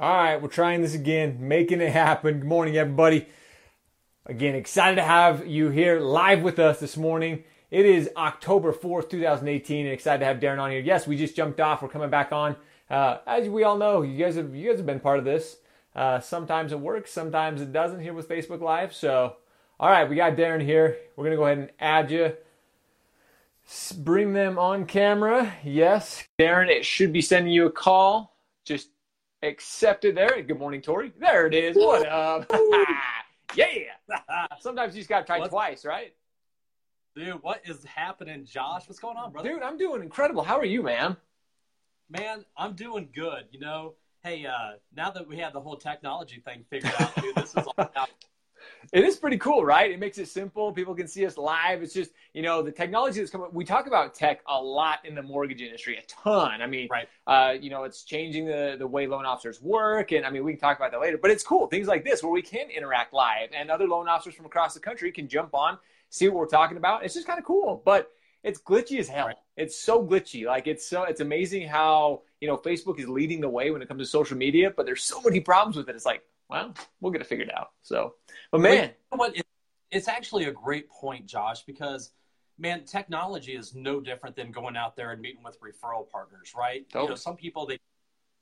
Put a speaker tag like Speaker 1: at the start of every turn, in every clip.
Speaker 1: All right, we're trying this again, making it happen. Good morning, everybody. Again, excited to have you here live with us this morning. It is October 4th, 2018, and excited to have Darren on here. Yes, we just jumped off. We're coming back on. Uh, as we all know, you guys have you guys have been part of this. Uh, sometimes it works, sometimes it doesn't here with Facebook Live. So, all right, we got Darren here. We're gonna go ahead and add you. Bring them on camera. Yes, Darren. It should be sending you a call. Just accepted there. Good morning, Tori. There it is. What up? yeah. Sometimes you just got to try
Speaker 2: What's-
Speaker 1: twice, right?
Speaker 2: Dude, what is happening, Josh? What's going on, brother?
Speaker 1: Dude, I'm doing incredible. How are you, man?
Speaker 2: Man, I'm doing good. You know, hey, uh, now that we have the whole technology thing figured out, dude, this is all about.
Speaker 1: It is pretty cool, right? It makes it simple. People can see us live. It's just, you know, the technology that's coming. We talk about tech a lot in the mortgage industry, a ton. I mean,
Speaker 2: Right.
Speaker 1: uh, you know, it's changing the, the way loan officers work. And I mean, we can talk about that later, but it's cool. Things like this where we can interact live and other loan officers from across the country can jump on, see what we're talking about. It's just kind of cool, but it's glitchy as hell.
Speaker 2: Right.
Speaker 1: It's so glitchy. Like it's so, it's amazing how, you know, Facebook is leading the way when it comes to social media, but there's so many problems with it. It's like, well, we'll get it figured out. So, but man,
Speaker 2: you know what? It, it's actually a great point, Josh, because man, technology is no different than going out there and meeting with referral partners, right? You know, some people they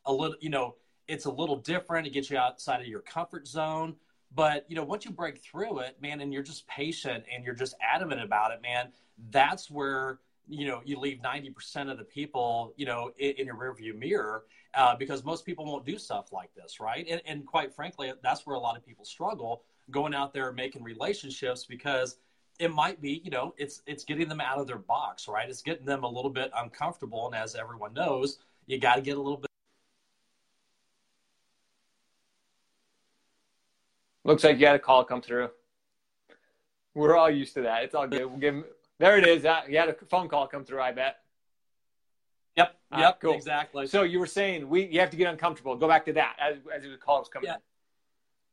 Speaker 2: a little, you know, it's a little different. It gets you outside of your comfort zone. But you know, once you break through it, man, and you're just patient and you're just adamant about it, man, that's where you know you leave 90% of the people you know in, in your rearview mirror uh, because most people won't do stuff like this right and, and quite frankly that's where a lot of people struggle going out there making relationships because it might be you know it's it's getting them out of their box right it's getting them a little bit uncomfortable and as everyone knows you got to get a little bit
Speaker 1: Looks like you had a call come through. We're all used to that. It's all good. We'll give there it is. Uh, You had a phone call come through, I bet.
Speaker 2: yep
Speaker 1: Ah,
Speaker 2: yep
Speaker 1: cool.
Speaker 2: exactly
Speaker 1: So you were saying we you have to get uncomfortable. Go back to that as, as the call was coming
Speaker 2: Yeah.
Speaker 1: in.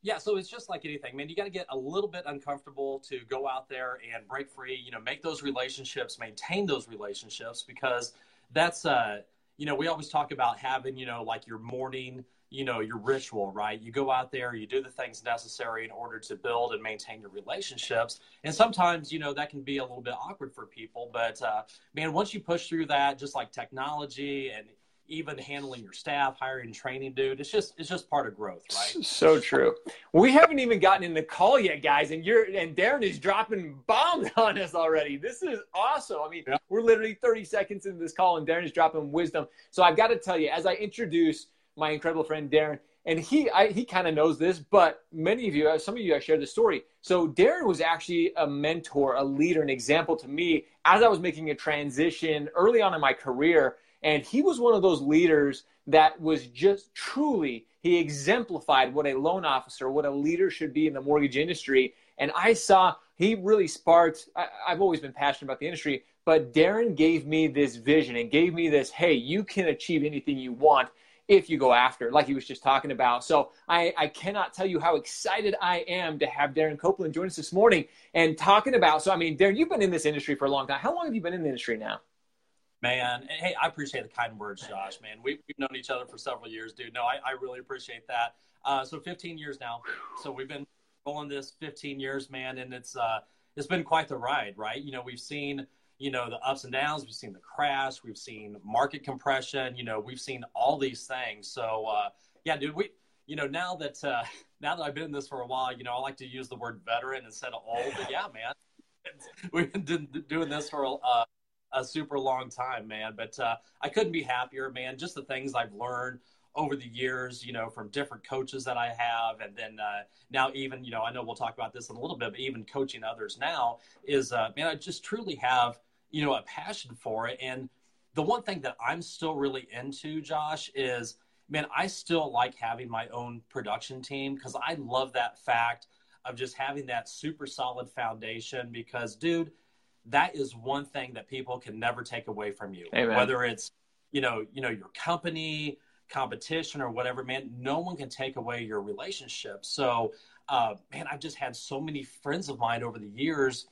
Speaker 2: Yeah, so it's just like anything, man. You got to get a little bit uncomfortable to go out there and break free. You know, make those relationships, maintain those relationships, because that's, uh, you know, we always talk about having, you know, like your morning, you know, your ritual, right? You go out there, you do the things necessary in order to build and maintain your relationships, and sometimes, you know, that can be a little bit awkward for people. But uh, man, once you push through that, just like technology and even handling your staff, hiring, training, dude, it's just it's just part of growth, right?
Speaker 1: So true. We haven't even gotten in the call yet, guys, and you're and Darren is dropping bombs on us already. This is awesome. I mean,
Speaker 2: Yeah.
Speaker 1: we're literally 30 seconds into this call, and Darren is dropping wisdom. So I've got to tell you, as I introduce my incredible friend Darren, and he I, he kind of knows this, but many of you, uh, some of you, I shared the story. So Darren was actually a mentor, a leader, an example to me as I was making a transition early on in my career. And he was one of those leaders that was just truly, he exemplified what a loan officer, what a leader should be in the mortgage industry. And I saw he really sparked, I, I've always been passionate about the industry, but Darren gave me this vision and gave me this hey, you can achieve anything you want if you go after, like he was just talking about. So I, I cannot tell you how excited I am to have Darren Copeland join us this morning and talking about. So, I mean, Darren, you've been in this industry for a long time. How long have you been in the industry now?
Speaker 2: Man, hey, I appreciate the kind words, Josh. Man, we, we've known each other for several years, dude. No, I, I really appreciate that. Uh, so 15 years now. So we've been rolling this 15 years, man, and it's uh, it's been quite the ride, right? You know, we've seen you know the ups and downs, we've seen the crash, we've seen market compression, you know, we've seen all these things. So uh, yeah, dude, we you know now that uh, now that I've been in this for a while, you know, I like to use the word veteran instead of old. But yeah, man, we've been doing this for a, uh, a super long time, man. But uh, I couldn't be happier, man. Just the things I've learned over the years, you know, from different coaches that I have, and then uh, now even, you know, I know we'll talk about this in a little bit, but even coaching others now is, uh, man, I just truly have, you know, a passion for it. And the one thing that I'm still really into, Josh, is, man, I still like having my own production team because I love that fact of just having that super solid foundation. Because, dude, that is one thing that people can never take away from you.
Speaker 1: Amen.
Speaker 2: Whether it's, you know, you know, your company, competition, or whatever, man, no one can take away your relationship. So, uh, man, I've just had so many friends of mine over the years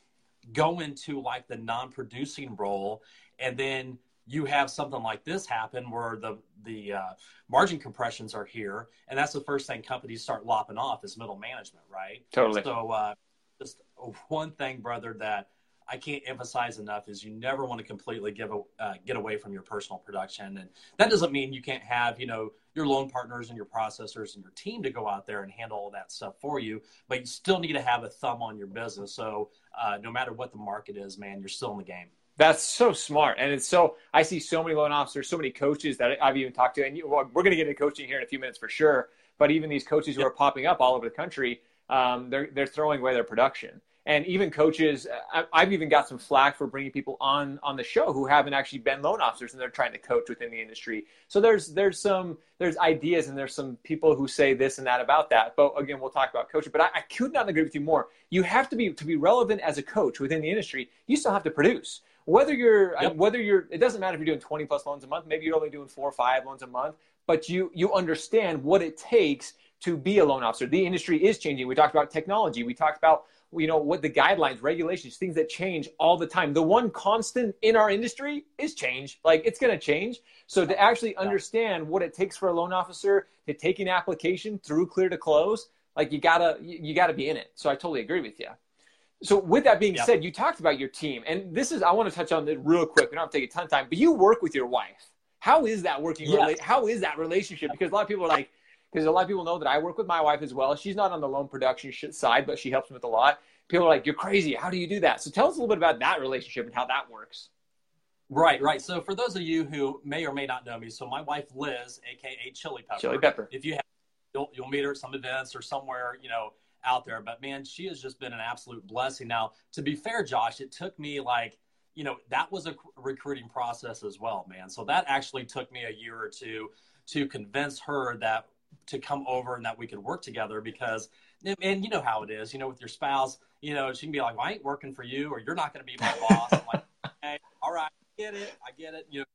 Speaker 2: go into like the non-producing role and then you have something like this happen where the the uh, margin compressions are here, and that's the first thing companies start lopping off is middle management, right?
Speaker 1: Totally.
Speaker 2: So, uh, just one thing, brother, that I can't emphasize enough is you never want to completely give a, uh, get away from your personal production, and that doesn't mean you can't have you know your loan partners and your processors and your team to go out there and handle all that stuff for you, but you still need to have a thumb on your business. So uh, no matter what the market is, man, you're still in the game.
Speaker 1: That's so smart, and it's so. I see so many loan officers, so many coaches that I've even talked to, and you, well, we're going to get into coaching here in a few minutes for sure. But even these coaches who are popping up all over the country, um, they're they're throwing away their production and even coaches uh, i've even got some flack for bringing people on on the show who haven't actually been loan officers and they're trying to coach within the industry so there's there's some there's ideas and there's some people who say this and that about that but again we'll talk about coaching but i, I could not agree with you more you have to be to be relevant as a coach within the industry you still have to produce whether you're yep. whether you're it doesn't matter if you're doing 20 plus loans a month maybe you're only doing four or five loans a month but you you understand what it takes to be a loan officer. The industry is changing. We talked about technology. We talked about you know what the guidelines regulations things that change all the time. The one constant in our industry is change. Like it's going to change. So to actually understand what it takes for a loan officer to take an application through clear to close like you gotta you gotta be in it. So i totally agree with you so with that being said you talked about your team and this is i want to touch on it real quick. We don't have to take a ton of time but you work with your wife. How is that working yes. How is that relationship? Because a lot of people are like because a lot of people know that I work with my wife as well. She's not on the loan production side, but she helps me with a lot. People are like, "You're crazy. How do you do that?" So tell us a little bit about that relationship and how that works.
Speaker 2: Right, right. So for those of you who may or may not know me, so my wife Liz, aka Chili Pepper.
Speaker 1: Chili Pepper.
Speaker 2: If you have, you'll, you'll meet her at some events or somewhere, you know, out there. But man, she has just been an absolute blessing. Now, to be fair, Josh, it took me like you know that was a recruiting process as well man so that actually took me a year or two to convince her that to come over and that we could work together because and you know how it is you know with your spouse you know she can be like well, i ain't working for you or you're not going to be my boss. I'm like hey, all right I get it i get it you know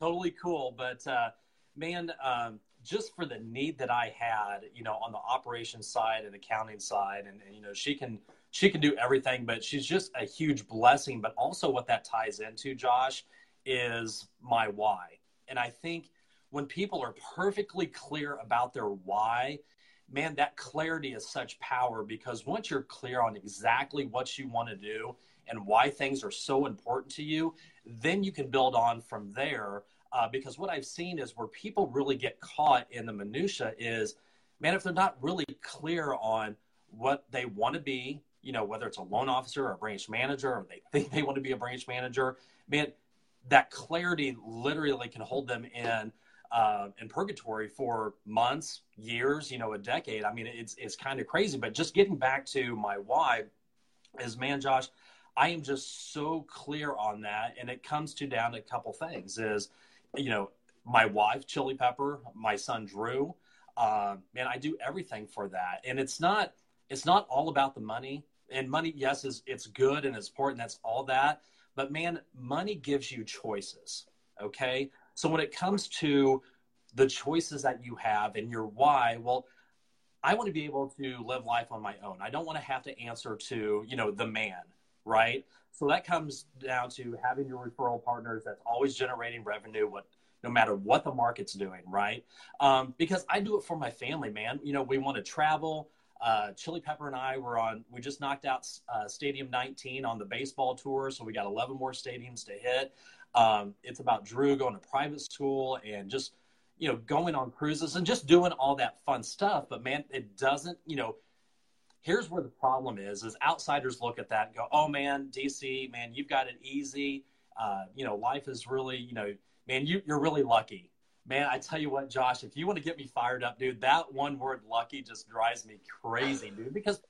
Speaker 2: totally cool. But uh, man um, just for the need that i had you know on the operations side and accounting side and, and you know she can she can do everything but she's just a huge blessing. But also what that ties into josh is my why. And i think when people are perfectly clear about their why, man, that clarity is such power because once you're clear on exactly what you want to do and why things are so important to you, then you can build on from there. Uh, because what I've seen is where people really get caught in the minutia is, man, if they're not really clear on what they want to be, you know, whether it's a loan officer or a branch manager, or they think they want to be a branch manager, man, that clarity literally can hold them in uh, in purgatory for months, years, you know, a decade. I mean, it's it's kind of crazy. But just getting back to my why is, man, Josh, I am just so clear on that, and it comes to down to a couple things. Is you know, my wife, Chili Pepper, my son Drew. Uh, man, I do everything for that, and it's not it's not all about the money. And money, yes, is it's good and it's important. That's all that. But man, money gives you choices. Okay, so when it comes to the choices that you have and your why, well, I want to be able to live life on my own. I don't want to have to answer to, you know, the man, right? So that comes down to having your referral partners that's always generating revenue, what no matter what the market's doing, right? Um, because I do it for my family, man. You know, we want to travel. Uh, Chili Pepper and I were on. We just knocked out uh, Stadium 19 on the baseball tour, so we got 11 more stadiums to hit. Um, it's about Drew going to private school and just, you know, going on cruises and just doing all that fun stuff. But man, it doesn't, you know, here's where the problem is, is outsiders look at that and go, oh man, DC, man, you've got it easy. Uh, you know, life is really, you know, man, you, you're really lucky. Man, I tell you what, Josh, if you want to get me fired up, dude, that one word lucky just drives me crazy, dude, because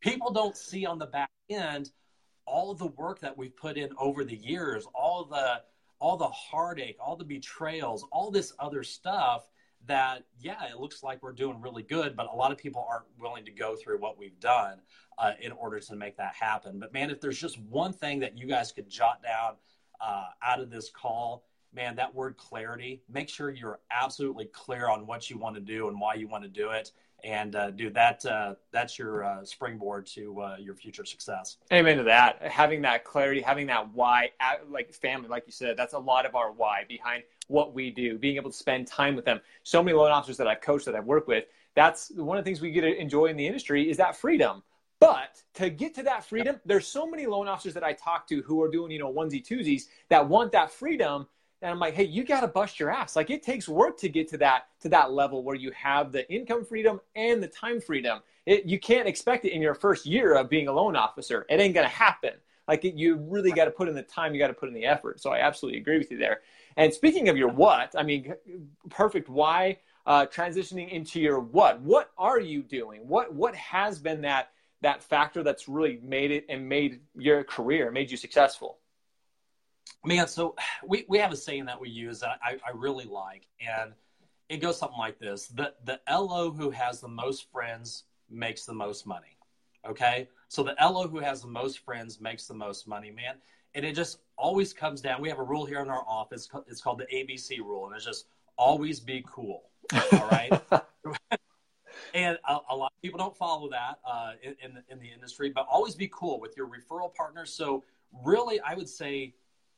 Speaker 2: people don't see on the back end – all the work that we've put in over the years, all the all the heartache, all the betrayals, all this other stuff that yeah, it looks like we're doing really good, but a lot of people aren't willing to go through what we've done uh, in order to make that happen. But man, if there's just one thing that you guys could jot down uh, out of this call, man, that word clarity, make sure you're absolutely clear on what you want to do and why you want to do it. And uh, dude, that uh, that's your uh, springboard to uh, your future success.
Speaker 1: Amen to that. Having that clarity, having that why, like family, like you said, that's a lot of our why behind what we do. Being able to spend time with them. So many loan officers that I've coached, that I've worked with, that's one of the things we get to enjoy in the industry is that freedom. But to get to that freedom, there's so many loan officers that I talk to who are doing, you know, onesie twosies that want that freedom, and I'm like, hey, you got to bust your ass. Like it takes work to get to that to that level where you have the income freedom and the time freedom. It, you can't expect it in your first year of being a loan officer. It ain't gonna happen. Like it, you really got to put in the time. You got to put in the effort. So I absolutely agree with you there. And speaking of your what, I mean, perfect why. Uh, transitioning into your what? What are you doing? What what has been that that factor that's really made it and made your career, made you successful?
Speaker 2: Man, so we, we have a saying that we use that I, I really like, and it goes something like this: the the LO who has the most friends makes the most money. Okay, so the LO who has the most friends makes the most money, man. And it just always comes down. We have a rule here in our office. It's called the ABC rule, and it's just always be cool. All right. and a, a, lot of people don't follow that uh, in, in the, in the industry, but always be cool with your referral partners. So really, I would say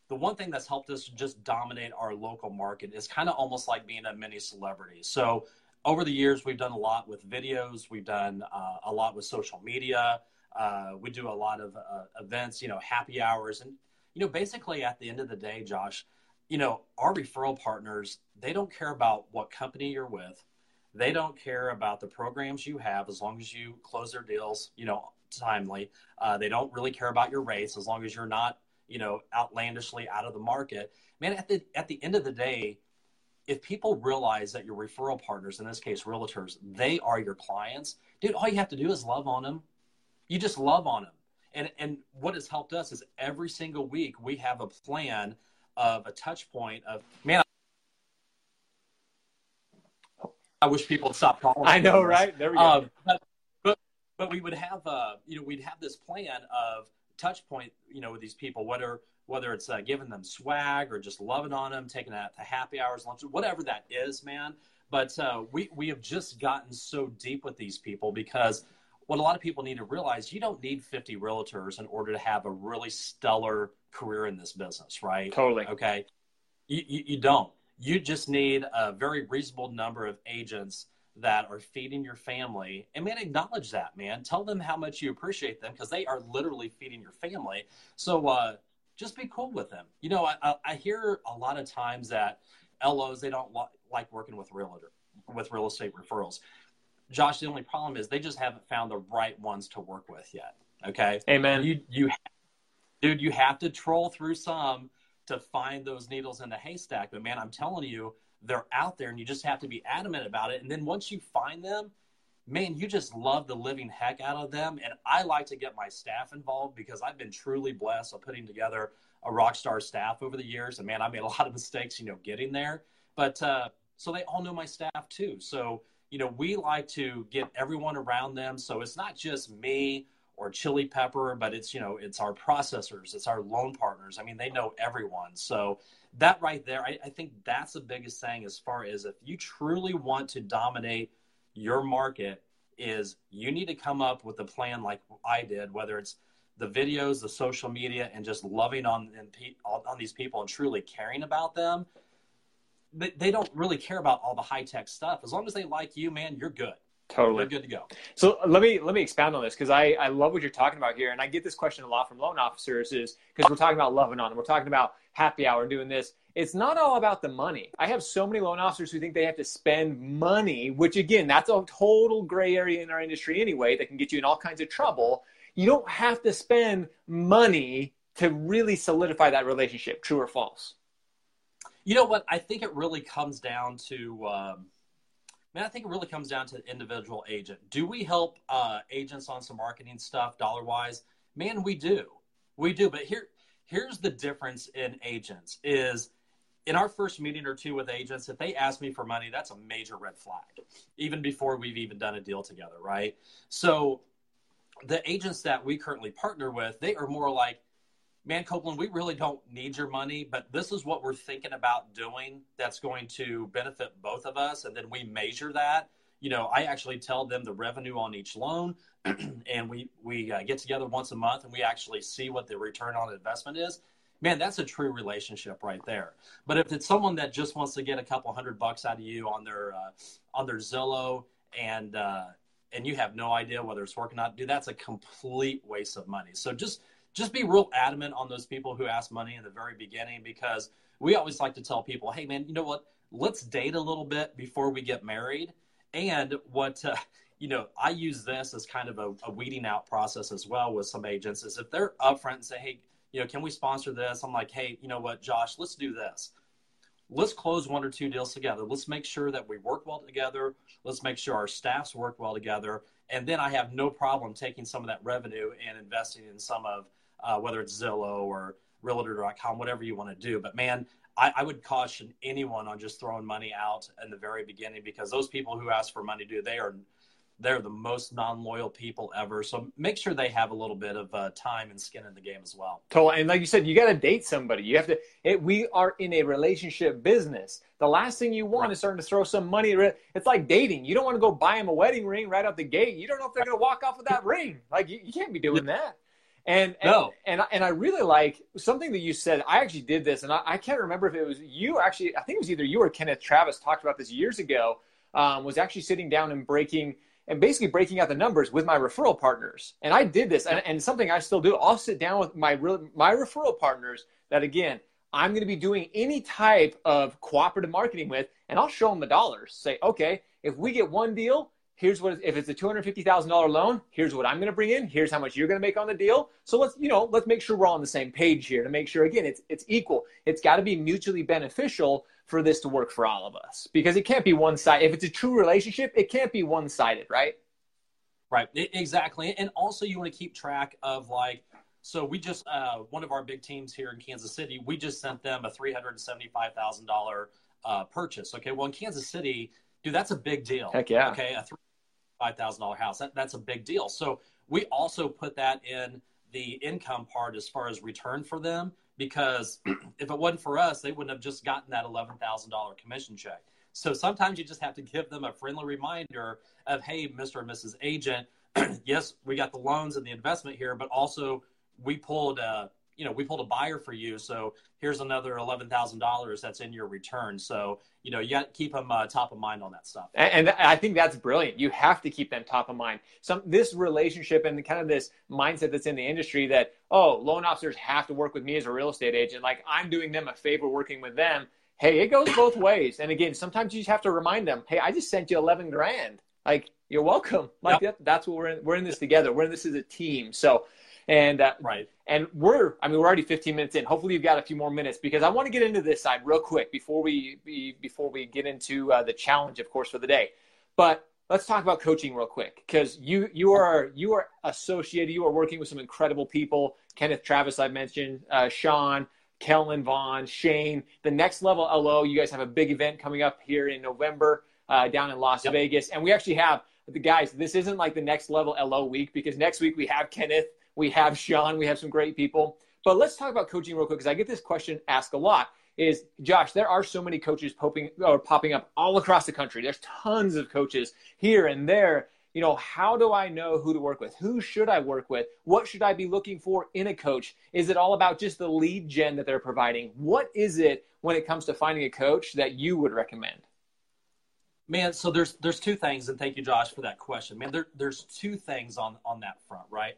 Speaker 2: the one thing that's helped us just dominate our local market is kind of almost like being a mini celebrity. So over the years, we've done a lot with videos. We've done uh, a lot with social media. Uh, we do a lot of uh, events, you know, happy hours, and you know, basically at the end of the day, Josh, you know, our referral partners they don't care about what company you're with. They don't care about the programs you have as long as you close their deals, you know, timely. Uh, they don't really care about your rates as long as you're not you know, outlandishly out of the market. Man, at the at the end of the day, if people realize that your referral partners, in this case realtors, they are your clients, dude, all you have to do is love on them. You just love on them. And and what has helped us is every single week we have a plan of a touch point of man. I wish people would stop calling.
Speaker 1: I know, right? There we go. Um,
Speaker 2: but, but, but we would have, uh, you know, we'd have this plan of touch point, you know, with these people, whether whether it's uh, giving them swag or just loving on them, taking them to happy hours, lunch, whatever that is, man. But uh, we we have just gotten so deep with these people because what a lot of people need to realize, you don't need 50 realtors in order to have a really stellar career in this business, right?
Speaker 1: Totally.
Speaker 2: Okay. You, you, you don't. You just need a very reasonable number of agents that are feeding your family. And man, acknowledge that, man. Tell them how much you appreciate them because they are literally feeding your family. So uh, just be cool with them. You know, I, I hear a lot of times that LOs they don't li- like working with realtor with real estate referrals. Josh, the only problem is they just haven't found the right ones to work with yet. Okay.
Speaker 1: Amen.
Speaker 2: You you dude, you have to troll through some to find those needles in the haystack. But man, I'm telling you, they're out there and you just have to be adamant about it. And then once you find them, man, you just love the living heck out of them. And I like to get my staff involved because I've been truly blessed of putting together a rock star staff over the years. And man, I made a lot of mistakes, you know, getting there. But uh, so they all know my staff too. So, you know, we like to get everyone around them. So it's not just me or chili pepper, but it's, you know, it's our processors, it's our loan partners. I mean, they know everyone. So that right there, I, I think that's the biggest thing as far as if you truly want to dominate your market is you need to come up with a plan like I did, whether it's the videos, the social media, and just loving on on these people and truly caring about them. But they don't really care about all the high tech stuff. As long as they like you, man, you're good.
Speaker 1: Totally.
Speaker 2: You're good to go.
Speaker 1: So let me let me expound on this because I, I love what you're talking about here. And I get this question a lot from loan officers is because we're talking about loving on them. We're talking about happy hour doing this. It's not all about the money. I have so many loan officers who think they have to spend money, which again, that's a total gray area in our industry anyway, that can get you in all kinds of trouble. You don't have to spend money to really solidify that relationship, true or false.
Speaker 2: You know what? I think it really comes down to um Man, I think it really comes down to the individual agent. Do we help uh, agents on some marketing stuff dollar wise? Man, we do. We do. But here, here's the difference in agents is in our first meeting or two with agents, if they ask me for money, that's a major red flag, even before we've even done a deal together, right? So the agents that we currently partner with, they are more like, man, Copeland, we really don't need your money, but this is what we're thinking about doing that's going to benefit both of us. And then we measure that. You know, I actually tell them the revenue on each loan, and we we uh, get together once a month and we actually see what the return on investment is. Man, that's a true relationship right there. But if it's someone that just wants to get a couple hundred bucks out of you on their uh, on their Zillow and uh, and you have no idea whether it's working out, dude, that's a complete waste of money. So just just be real adamant on those people who ask money in the very beginning because we always like to tell people, hey, man, you know what? Let's date a little bit before we get married. And what, uh, you know, I use this as kind of a, a, weeding out process as well with some agents is if they're upfront and say, hey, you know, can we sponsor this? I'm like, hey, you know what, Josh, let's do this. Let's close one or two deals together. Let's make sure that we work well together. Let's make sure our staffs work well together. And then I have no problem taking some of that revenue and investing in some of uh, whether it's Zillow or Realtor.com, whatever you want to do. But man, I, I, would caution anyone on just throwing money out in the very beginning because those people who ask for money, do they are they're the most non-loyal people ever. So make sure they have a little bit of uh, time and skin in the game as well.
Speaker 1: Totally, and like you said, you got to date somebody. You have to. It, we are in a relationship business. The last thing you want right. is starting to throw some money. It's like dating. You don't want to go buy them a wedding ring right out the gate. You don't know if they're going to walk off with that ring. Like you, you can't be doing that. And and, no. and and I really like something that you said. I actually did this, and I, I, can't remember if it was you. Actually, I think it was either you or Kenneth Travis talked about this years ago. Um, was actually sitting down and breaking and basically breaking out the numbers with my referral partners. And I did this, and, and something I still do. I'll sit down with my my referral partners that again I'm going to be doing any type of cooperative marketing with, and I'll show them the dollars. Say, okay, if we get one deal, here's what if it's a $250,000 loan, here's what I'm going to bring in, here's how much you're going to make on the deal. So let's, you know, let's make sure we're all on the same page here to make sure again it's it's equal. It's got to be mutually beneficial for this to work for all of us because it can't be one side. If it's a true relationship, it can't be one-sided, right?
Speaker 2: Right. Exactly. And also you want to keep track of like so we just uh, one of our big teams here in Kansas City, we just sent them a $375,000 uh, purchase. Okay, well in Kansas City, dude, that's a big deal.
Speaker 1: Heck yeah.
Speaker 2: Okay, a three $5,000 house. That, that's a big deal. So we also put that in the income part as far as return for them because if it wasn't for us, they wouldn't have just gotten that $11,000 commission check. So sometimes you just have to give them a friendly reminder of, hey, Mr. and Mrs. Agent, yes, we got the loans and the investment here, but also we pulled a you know, we pulled a buyer for you. So here's another $11,000 that's in your return. So, you know, you got to keep them uh, top of mind on that stuff.
Speaker 1: And, and, I think that's brilliant. You have to keep them top of mind. Some, this relationship and kind of this mindset that's in the industry that, oh, loan officers have to work with me as a real estate agent. Like I'm doing them a favor working with them. Hey, it goes both ways. And again, sometimes you just have to remind them, hey, I just sent you 11 grand. Like, you're welcome. Like yep. that, that's what we're in. We're in this together. We're in this as a team. So and uh,
Speaker 2: right.
Speaker 1: And we're, I mean, we're already 15 minutes in. Hopefully, you've got a few more minutes because I want to get into this side real quick before we before we get into uh, the challenge, of course, for the day. But let's talk about coaching real quick because you you are you are associated. You are working with some incredible people. Kenneth Travis, I mentioned, uh, Sean, Kellen Vaughn, Shane. The next level LO. You guys have a big event coming up here in November uh, down in Las yep. Vegas, and we actually have the guys. This isn't like the next level LO week because next week we have Kenneth we have Sean. We have some great people. But let's talk about coaching real quick because I get this question asked a lot. Is Josh? There are so many coaches popping or popping up all across the country. There's tons of coaches here and there. You know, how do I know who to work with? Who should I work with? What should I be looking for in a coach? Is it all about just the lead gen that they're providing? What is it when it comes to finding a coach that you would recommend?
Speaker 2: Man, so there's there's two things, and thank you, Josh, for that question. Man, there, there's two things on on that front, right?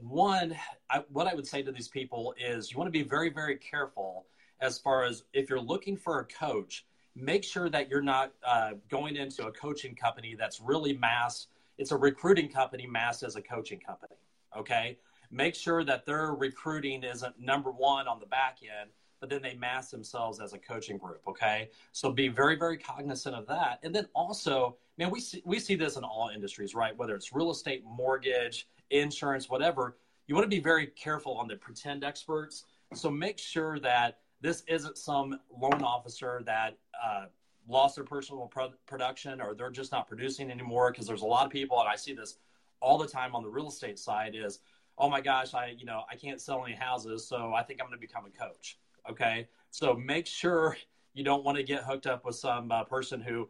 Speaker 2: One, I, what I would say to these people is you want to be very, very careful as far as if you're looking for a coach, make sure that you're not uh, going into a coaching company that's really mass. It's a recruiting company mass as a coaching company. Okay. Make sure that their recruiting isn't number one on the back end, but then they mass themselves as a coaching group. Okay. So be very, very cognizant of that. And then also, man, we see, we see this in all industries, right? Whether it's real estate, mortgage, insurance, whatever, you want to be very careful on the pretend experts. So make sure that this isn't some loan officer that uh, lost their personal pro- production or they're just not producing anymore. Because there's a lot of people, and I see this all the time on the real estate side, is oh my gosh, I you know I can't sell any houses, so I think I'm going to become a coach. Okay, so make sure you don't want to get hooked up with some uh, person who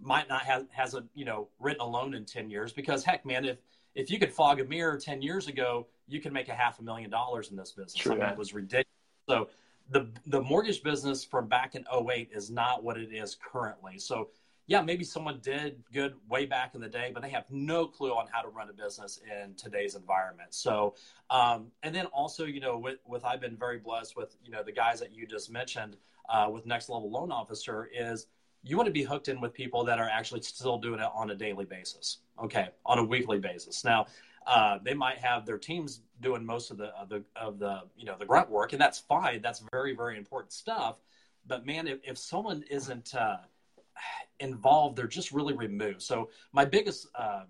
Speaker 2: might not have hasn't you know written a loan in 10 years because heck man if if you could fog a mirror 10 years ago you can make a half a million dollars in this business. True, I mean, it was ridiculous. So the the mortgage business from back in 08 is not what it is currently. So yeah maybe someone did good way back in the day but they have no clue on how to run a business in today's environment. So um, and then also you know with, with i've been very blessed with you know the guys that you just mentioned uh, with next level loan officer is you want to be hooked in with people that are actually still doing it on a daily basis. Okay, on a weekly basis. Now, uh, they might have their teams doing most of the of the of the you know the grunt work, and that's fine. That's very very important stuff. But man, if, if someone isn't uh, involved, they're just really removed. So my biggest uh,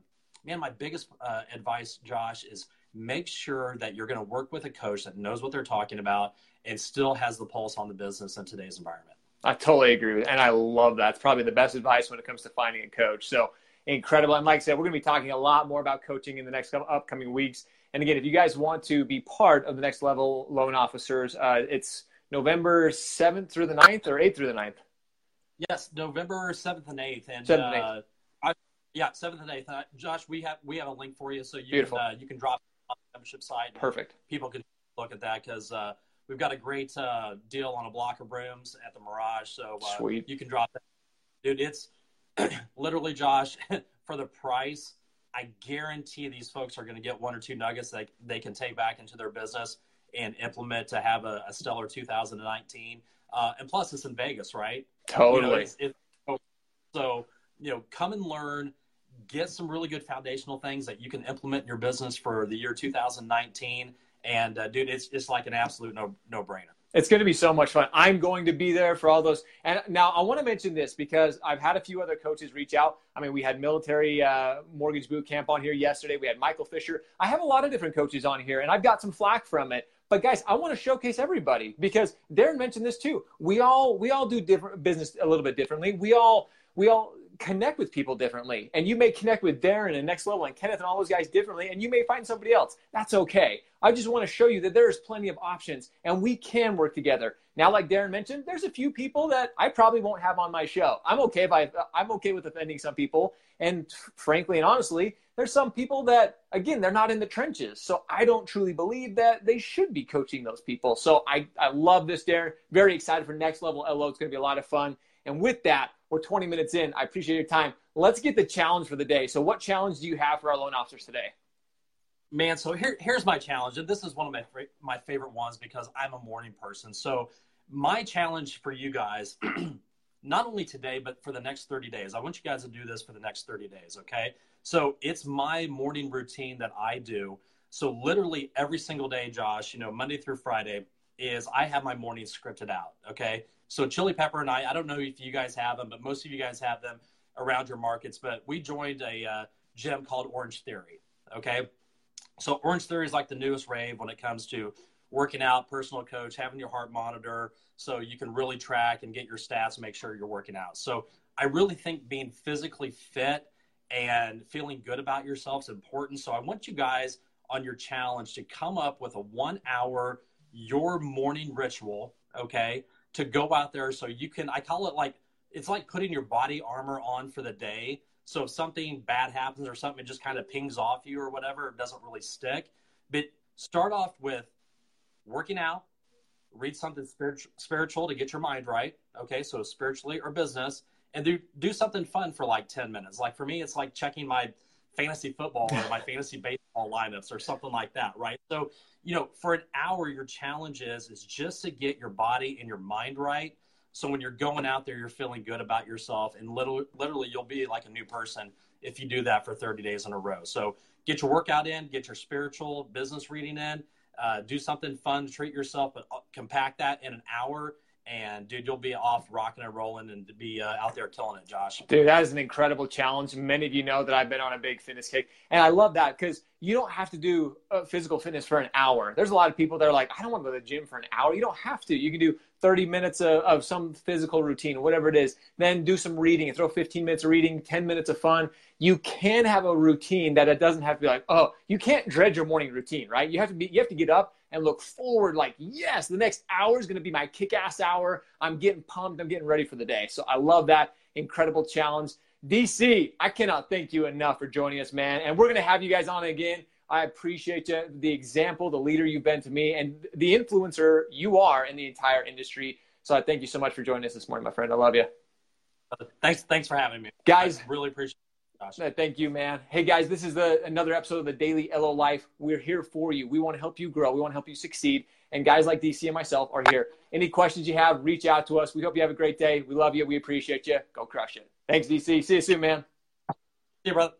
Speaker 2: man, my biggest uh, advice, Josh, is make sure that you're going to work with a coach that knows what they're talking about and still has the pulse on the business in today's environment.
Speaker 1: I totally agree with. And I love that. It's probably the best advice when it comes to finding a coach. So incredible. And like I said, we're going to be talking a lot more about coaching in the next upcoming weeks. And again, if you guys want to be part of the next level loan officers, uh, it's November 7th through the 9th or 8th through the 9th?
Speaker 2: Yes, November 7th and 8th. And
Speaker 1: 7th and 8th. Uh,
Speaker 2: I, yeah, 7th and 8th. Uh, Josh, we have we have a link for you so you
Speaker 1: Beautiful.
Speaker 2: can uh, you can drop on the membership site.
Speaker 1: Perfect.
Speaker 2: People can look at that because uh, We've got a great uh, deal on a block of rooms at the Mirage, so uh,
Speaker 1: Sweet.
Speaker 2: you can drop that. Dude, it's literally, Josh, for the price. I guarantee these folks are going to get one or two nuggets that they can take back into their business and implement to have a, a stellar 2019. Uh, and plus, it's in Vegas, right?
Speaker 1: Totally.
Speaker 2: You know, it's, it's, so, you know, come and learn, get some really good foundational things that you can implement in your business for the year 2019 and uh, dude, it's just like an absolute no no brainer.
Speaker 1: It's going to be so much fun. I'm going to be there for all those. And now I want to mention this because I've had a few other coaches reach out. I mean, we had military uh, mortgage boot camp on here yesterday. We had Michael Fisher. I have a lot of different coaches on here, and I've got some flack from it. But guys, I want to showcase everybody because Darren mentioned this too. We all we all do different business a little bit differently. We all we all connect with people differently. And you may connect with Darren and Next Level and Kenneth and all those guys differently, and you may find somebody else. That's okay. I just want to show you that there's plenty of options and we can work together. Now, like Darren mentioned, there's a few people that I probably won't have on my show. I'm okay if I, I'm okay with offending some people. And frankly and honestly, there's some people that, again, they're not in the trenches. So I don't truly believe that they should be coaching those people. So I, I love this, Darren. Very excited for next level LO. It's going to be a lot of fun. And with that, we're 20 minutes in. I appreciate your time. Let's get the challenge for the day. So, what challenge do you have for our loan officers today?
Speaker 2: Man, so here, here's my challenge, and this is one of my my favorite ones because I'm a morning person. So, my challenge for you guys, not only today but for the next 30 days, I want you guys to do this for the next 30 days. Okay, so it's my morning routine that I do. So literally every single day, Josh, you know, Monday through Friday, is I have my morning scripted out. Okay, so Chili Pepper and I, I don't know if you guys have them, but most of you guys have them around your markets. But we joined a uh, gym called Orange Theory. Okay. So Orange Theory is like the newest rave when it comes to working out, personal coach, having your heart monitor so you can really track and get your stats and make sure you're working out. So I really think being physically fit and feeling good about yourself is important. So I want you guys on your challenge to come up with a one hour your morning ritual, okay, to go out there so you can i call it like it's like putting your body armor on for the day. So if something bad happens or something just kind of pings off you or whatever it doesn't really stick. But start off with working out read something spiritual spiritual to get your mind right okay so spiritually or business and do do something fun for like 10 minutes. Like for me it's like checking my fantasy football or my fantasy baseball lineups or something like that, right? So, you know, for an hour, your challenge is is just to get your body and your mind right. So when you're going out there, you're feeling good about yourself, and literally, literally, you'll be like a new person if you do that for 30 days in a row. So get your workout in, get your spiritual business reading in, uh, do something fun to treat yourself, but uh, compact that in an hour and dude, you'll be off rocking and rolling and be uh, out there killing it, Josh.
Speaker 1: Dude, that is an incredible challenge. Many of you know that I've been on a big fitness kick, and I love that because you don't have to do uh, physical fitness for an hour. There's a lot of people that are like, I don't want to go to the gym for an hour. You don't have to. You can do 30 minutes of, of some physical routine, whatever it is. Then do some reading and throw 15 minutes of reading, 10 minutes of fun. You can have a routine that it doesn't have to be like, oh, you can't dread your morning routine, right? You have to be, you have to get up and look forward like, yes, the next hour is going to be my kick ass hour. I'm getting pumped. I'm getting ready for the day. So I love that incredible challenge. DC, I cannot thank you enough for joining us, man. And we're going to have you guys on again. I appreciate you, the example, the leader you've been to me, and the influencer you are in the entire industry. So I thank you so much for joining us this morning, my friend. I love you.
Speaker 2: Uh, thanks, thanks for having me,
Speaker 1: guys.
Speaker 2: I really appreciate.
Speaker 1: Josh. Thank you, man. Hey, guys, this is the another episode of the Daily LO Life. We're here for you. We want to help you grow. We want to help you succeed. And guys like DC and myself are here. Any questions you have, reach out to us. We hope you have a great day. We love you. We appreciate you. Go crush it. Thanks, DC. See you soon, man.
Speaker 2: See you, brother.